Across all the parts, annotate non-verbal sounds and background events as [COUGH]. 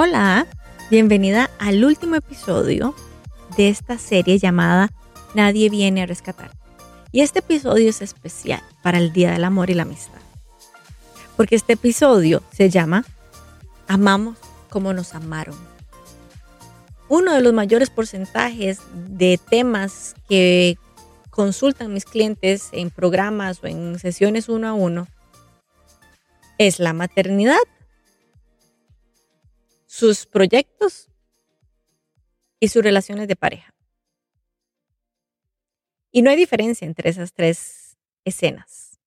Hola, bienvenida al último episodio de esta serie llamada Nadie viene a rescatar. Y este episodio es especial para el Día del Amor y la Amistad. Porque este episodio se llama Amamos como nos amaron. Uno de los mayores porcentajes de temas que consultan mis clientes en programas o en sesiones uno a uno es la maternidad sus proyectos y sus relaciones de pareja. Y no hay diferencia entre esas tres escenas.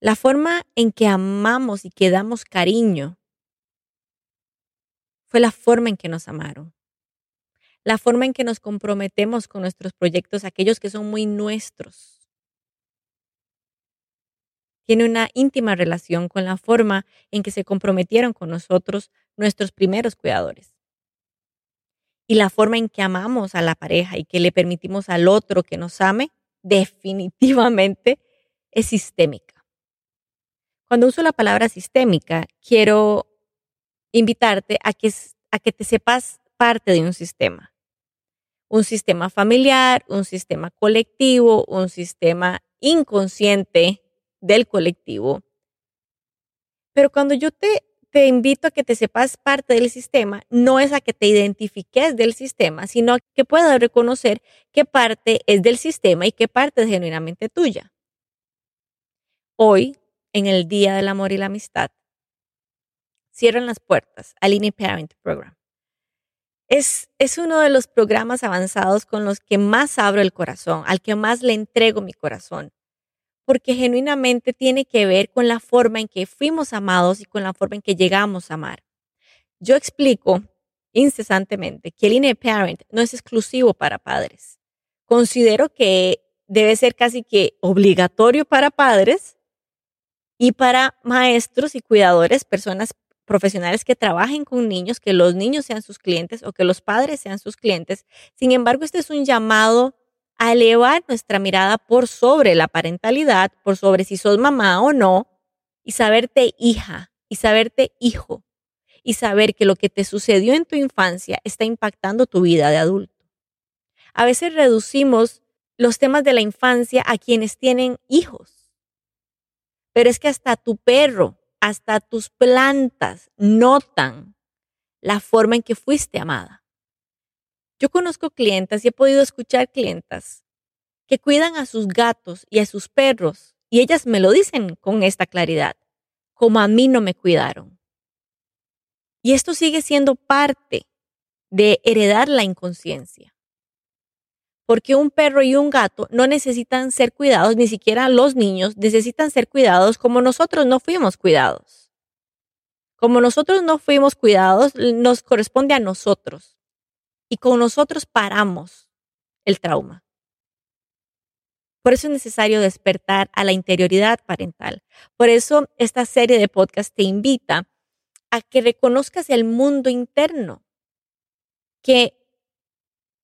La forma en que amamos y que damos cariño fue la forma en que nos amaron. La forma en que nos comprometemos con nuestros proyectos, aquellos que son muy nuestros tiene una íntima relación con la forma en que se comprometieron con nosotros nuestros primeros cuidadores. Y la forma en que amamos a la pareja y que le permitimos al otro que nos ame, definitivamente es sistémica. Cuando uso la palabra sistémica, quiero invitarte a que, a que te sepas parte de un sistema. Un sistema familiar, un sistema colectivo, un sistema inconsciente del colectivo. Pero cuando yo te, te invito a que te sepas parte del sistema, no es a que te identifiques del sistema, sino a que puedas reconocer qué parte es del sistema y qué parte es genuinamente tuya. Hoy, en el Día del Amor y la Amistad, cierran las puertas al Parent Program. Es, es, uno de los programas avanzados con los que más abro el corazón, al que más le entrego mi corazón porque genuinamente tiene que ver con la forma en que fuimos amados y con la forma en que llegamos a amar. Yo explico incesantemente que el INE Parent no es exclusivo para padres. Considero que debe ser casi que obligatorio para padres y para maestros y cuidadores, personas profesionales que trabajen con niños, que los niños sean sus clientes o que los padres sean sus clientes. Sin embargo, este es un llamado a elevar nuestra mirada por sobre la parentalidad, por sobre si sos mamá o no, y saberte hija, y saberte hijo, y saber que lo que te sucedió en tu infancia está impactando tu vida de adulto. A veces reducimos los temas de la infancia a quienes tienen hijos, pero es que hasta tu perro, hasta tus plantas notan la forma en que fuiste amada. Yo conozco clientas y he podido escuchar clientas que cuidan a sus gatos y a sus perros y ellas me lo dicen con esta claridad, como a mí no me cuidaron. Y esto sigue siendo parte de heredar la inconsciencia. Porque un perro y un gato no necesitan ser cuidados, ni siquiera los niños necesitan ser cuidados como nosotros no fuimos cuidados. Como nosotros no fuimos cuidados, nos corresponde a nosotros y con nosotros paramos el trauma. Por eso es necesario despertar a la interioridad parental. Por eso esta serie de podcast te invita a que reconozcas el mundo interno que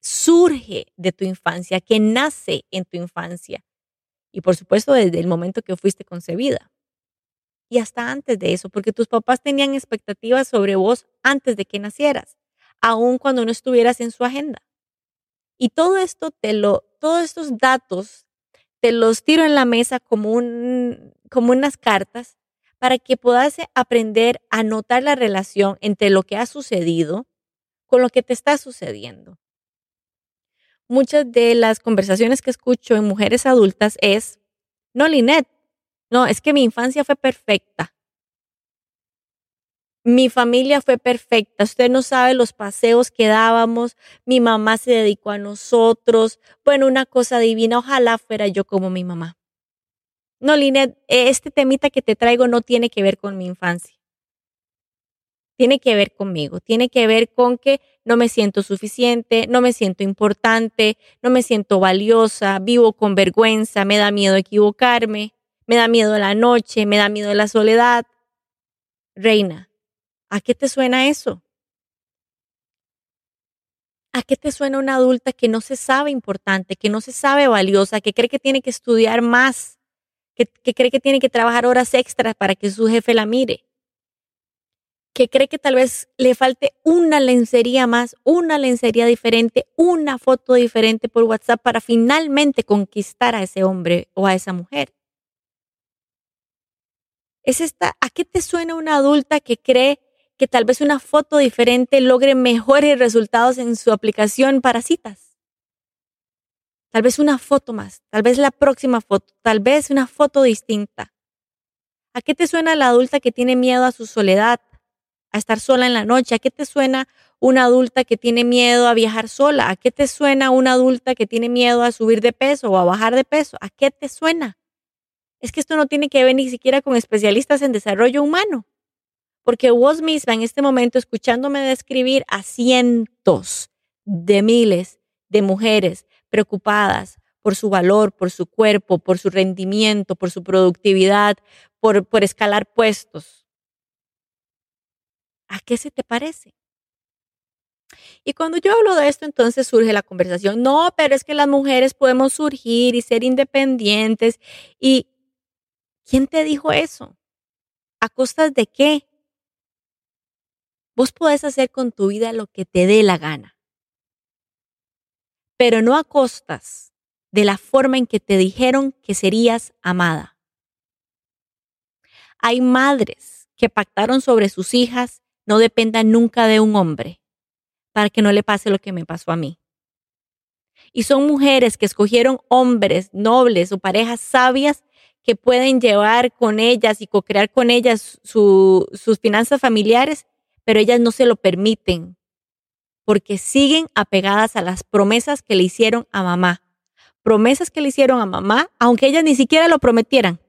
surge de tu infancia, que nace en tu infancia. Y por supuesto desde el momento que fuiste concebida. Y hasta antes de eso, porque tus papás tenían expectativas sobre vos antes de que nacieras aun cuando no estuvieras en su agenda. Y todo esto te lo, todos estos datos te los tiro en la mesa como, un, como unas cartas para que puedas aprender a notar la relación entre lo que ha sucedido con lo que te está sucediendo. Muchas de las conversaciones que escucho en mujeres adultas es, no, Linet, no, es que mi infancia fue perfecta mi familia fue perfecta. Usted no sabe los paseos que dábamos. Mi mamá se dedicó a nosotros. Bueno, una cosa divina. Ojalá fuera yo como mi mamá. No, Linet, este temita que te traigo no tiene que ver con mi infancia. Tiene que ver conmigo. Tiene que ver con que no me siento suficiente, no me siento importante, no me siento valiosa, vivo con vergüenza, me da miedo equivocarme, me da miedo la noche, me da miedo la soledad. Reina, ¿A qué te suena eso? ¿A qué te suena una adulta que no se sabe importante, que no se sabe valiosa, que cree que tiene que estudiar más, que, cree que tiene que trabajar horas extras para que su jefe la mire? que cree que tal vez le falte una lencería más, una lencería diferente, una foto diferente por WhatsApp para finalmente conquistar a ese hombre o a esa mujer. Es esta, ¿a qué te suena una adulta que cree que tal vez una foto diferente logre mejores resultados en su aplicación para citas? Tal vez una foto más, tal vez la próxima foto, tal vez una foto distinta. ¿A qué te suena la adulta que tiene miedo a su soledad, a estar sola en la noche? ¿A qué te suena una adulta que tiene miedo a viajar sola? ¿A qué te suena una adulta que tiene miedo a subir de peso o a bajar de peso? ¿A qué te suena? Es que esto no tiene que ver ni siquiera con especialistas en desarrollo humano. Porque vos misma en este momento, escuchándome describir a cientos de miles de mujeres preocupadas por su valor, por su cuerpo, por su rendimiento, por su productividad, por, por escalar puestos, ¿A qué se te parece? Y cuando yo hablo de esto, entonces surge la conversación. No, pero es que las mujeres podemos surgir y ser independientes. ¿Y quién te dijo eso? ¿A costas de qué? Vos podés hacer con tu vida lo que te dé la gana, pero no a costas de la forma en que te dijeron que serías amada. Hay madres que pactaron sobre sus hijas no dependa nunca de un hombre para que no le pase lo que me pasó a mí. Y son mujeres que escogieron hombres nobles o parejas sabias que pueden llevar con ellas y co-crear con ellas sus finanzas familiares, pero ellas no se lo permiten porque siguen apegadas a las promesas que le hicieron a mamá. Promesas que le hicieron a mamá, aunque ellas ni siquiera lo prometieran.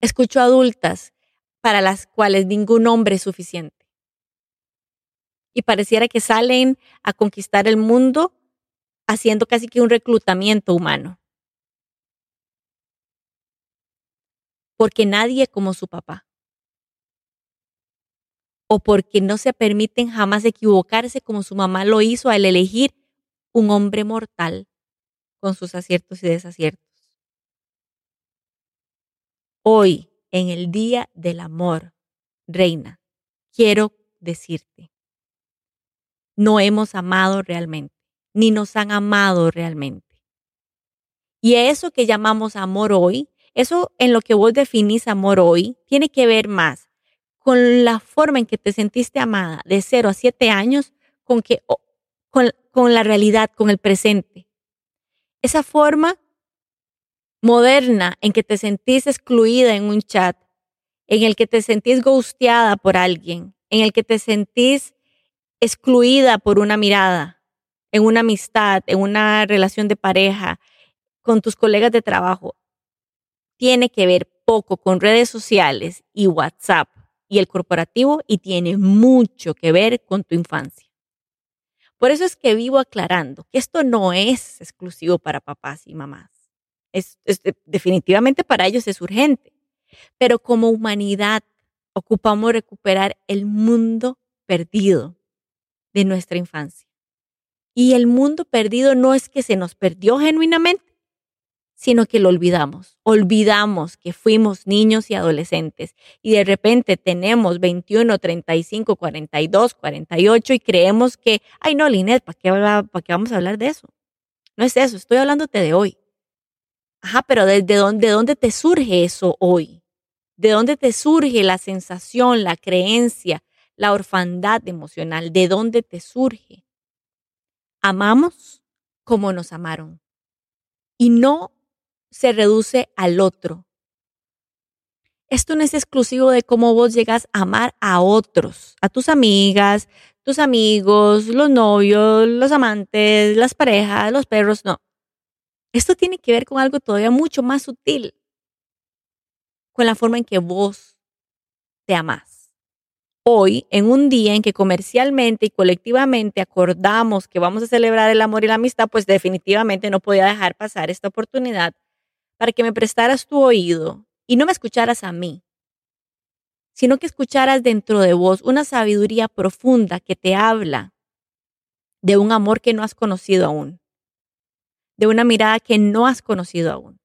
Escucho adultas para las cuales ningún hombre es suficiente. Y pareciera que salen a conquistar el mundo haciendo casi que un reclutamiento humano. Porque nadie como su papá. O porque no se permiten jamás equivocarse como su mamá lo hizo al elegir un hombre mortal con sus aciertos y desaciertos. Hoy, en el Día del Amor, Reina, quiero decirte, no hemos amado realmente, ni nos han amado realmente. Y eso que llamamos amor hoy, eso en lo que vos definís amor hoy, tiene que ver más con la forma en que te sentiste amada de 0 a 7 años, con, que, con, con la realidad, con el presente. Esa forma moderna en que te sentís excluida en un chat, en el que te sentís gusteada por alguien, en el que te sentís excluida por una mirada, en una amistad, en una relación de pareja, con tus colegas de trabajo, tiene que ver poco con redes sociales y WhatsApp y el corporativo y tiene mucho que ver con tu infancia. Por eso es que vivo aclarando que esto no es exclusivo para papás y mamás. Es, definitivamente para ellos es urgente. Pero como humanidad ocupamos recuperar el mundo perdido de nuestra infancia. Y el mundo perdido no es que se nos perdió genuinamente, sino que lo olvidamos. Olvidamos que fuimos niños y adolescentes y de repente tenemos 21, 35, 42, 48 y creemos que, ay no, Linet, ¿para qué, ¿para qué vamos a hablar de eso? No es eso, estoy hablándote de hoy. Ajá, pero ¿desde dónde, de dónde te surge eso hoy? ¿De dónde te surge la sensación, la creencia, la orfandad emocional? ¿De dónde te surge? Amamos como nos amaron. Y no se reduce al otro. Esto no es exclusivo de cómo vos llegas a amar a otros, a tus amigas, tus amigos, los novios, los amantes, las parejas, los perros, no. Esto tiene que ver con algo todavía mucho más sutil, con la forma en que vos te amás. Hoy, en un día en que comercialmente y colectivamente acordamos que vamos a celebrar el amor y la amistad, pues definitivamente no podía dejar pasar esta oportunidad para que me prestaras tu oído y no me escucharas a mí, sino que escucharas dentro de vos una sabiduría profunda que te habla de un amor que no has conocido aún de una mirada que no has conocido aún.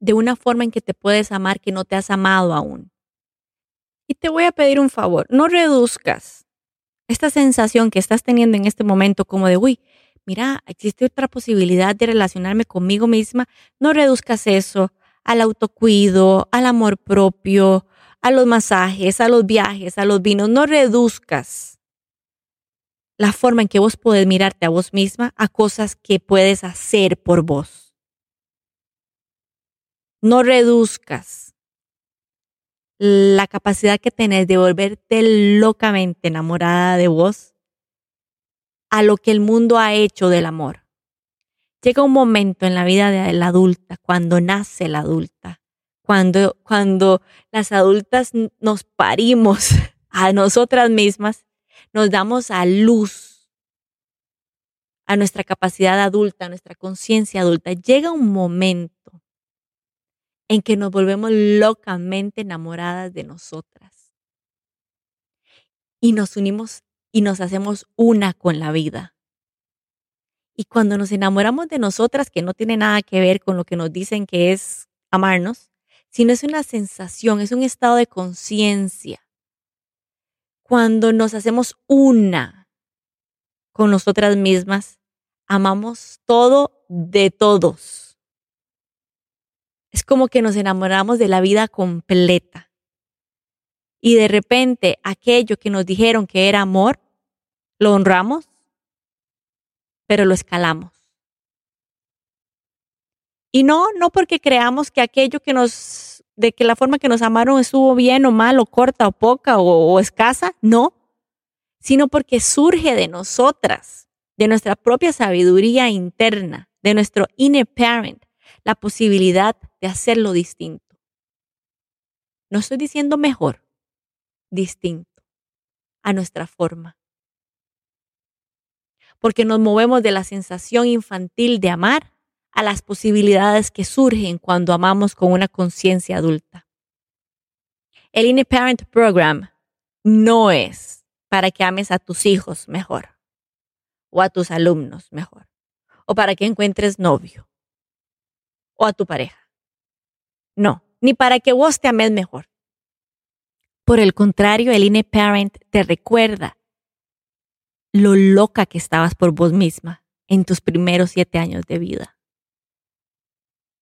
de una forma en que te puedes amar que no te has amado aún. Y te voy a pedir un favor, no reduzcas esta sensación que estás teniendo en este momento como de, uy, mira, existe otra posibilidad de relacionarme conmigo misma, no reduzcas eso al autocuido, al amor propio, a los masajes, a los viajes, a los vinos, no reduzcas la forma en que vos podés mirarte a vos misma a cosas que puedes hacer por vos. No reduzcas la capacidad que tenés de volverte locamente enamorada de vos a lo que el mundo ha hecho del amor. Llega un momento en la vida de la adulta, cuando nace la adulta, cuando, cuando las adultas nos parimos [LAUGHS] a nosotras mismas, nos damos a luz a nuestra capacidad adulta, a nuestra conciencia adulta. Llega un momento en que nos volvemos locamente enamoradas de nosotras y nos unimos y nos hacemos una con la vida. Y cuando nos enamoramos de nosotras, que no tiene nada que ver con lo que nos dicen que es amarnos, sino es una sensación, es un estado de conciencia. Cuando nos hacemos una con nosotras mismas, amamos todo de todos. Es como que nos enamoramos de la vida completa y de repente aquello que nos dijeron que era amor, lo honramos, pero lo escalamos. Y no, no porque creamos que aquello que nos, de que la forma que nos amaron estuvo bien o mal o corta o poca o, o escasa, no, sino porque surge de nosotras, de nuestra propia sabiduría interna, de nuestro inner parent, la posibilidad de hacerlo distinto. No estoy diciendo mejor, distinto a nuestra forma. Porque nos movemos de la sensación infantil de amar a las posibilidades que surgen cuando amamos con una conciencia adulta. El Inner Parent Program no es para que ames a tus hijos mejor o a tus alumnos mejor o para que encuentres novio o a tu pareja. No, ni para que vos te ames mejor. Por el contrario, el Inner Parent te recuerda lo loca que estabas por vos misma en tus primeros siete años de vida.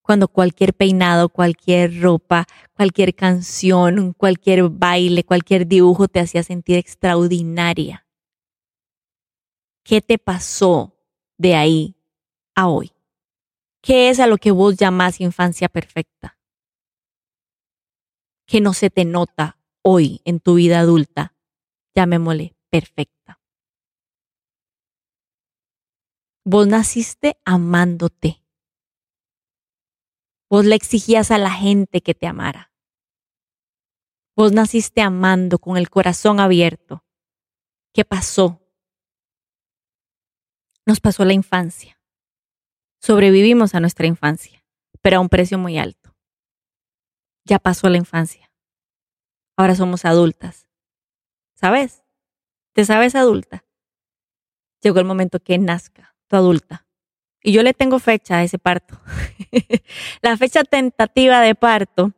Cuando cualquier peinado, cualquier ropa, cualquier canción, cualquier baile, cualquier dibujo te hacía sentir extraordinaria. ¿Qué te pasó de ahí a hoy? ¿Qué es a lo que vos llamás infancia perfecta? Que no se te nota hoy en tu vida adulta, llamémosle perfecta. Vos naciste amándote. Vos le exigías a la gente que te amara. Vos naciste amando con el corazón abierto. ¿Qué pasó? Nos pasó la infancia. Sobrevivimos a nuestra infancia, pero a un precio muy alto. Ya pasó la infancia ahora somos adultas. ¿Sabes? ¿Te sabes adulta? Llegó el momento que nazca tu adulta. Y yo le tengo fecha a ese parto. [LAUGHS] la fecha tentativa de parto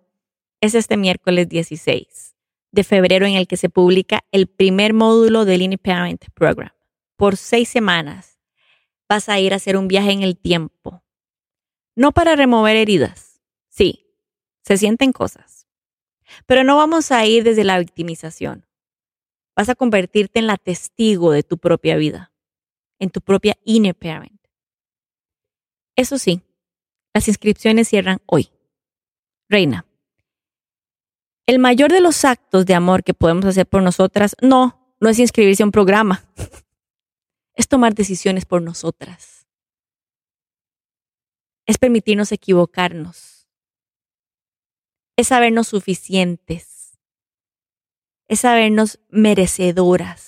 es este miércoles 16 de febrero en el que se publica el primer módulo del Inner Parent Program. Por seis semanas vas a ir a hacer un viaje en el tiempo. No para remover heridas. Sí, se sienten cosas pero no vamos a ir desde la victimización. Vas a convertirte en la testigo de tu propia vida, en tu propia inner parent. Eso sí, las inscripciones cierran hoy. Reina, el mayor de los actos de amor que podemos hacer por nosotras, no, no es inscribirse a un programa. [LAUGHS] es tomar decisiones por nosotras. Es permitirnos equivocarnos es sabernos suficientes, es sabernos merecedoras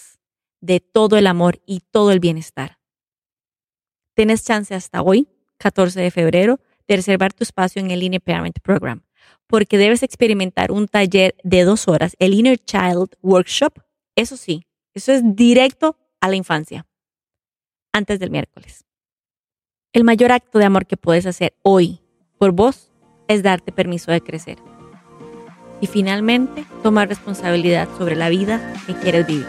de todo el amor y todo el bienestar. Tienes chance hasta hoy, 14 de febrero, de reservar tu espacio en el Inner Parent Program, porque debes experimentar un taller de dos horas, el Inner Child Workshop. Eso sí, eso es directo a la infancia, antes del miércoles. El mayor acto de amor que puedes hacer hoy por vos es darte permiso de crecer. Y finalmente, tomar responsabilidad sobre la vida que quieres vivir.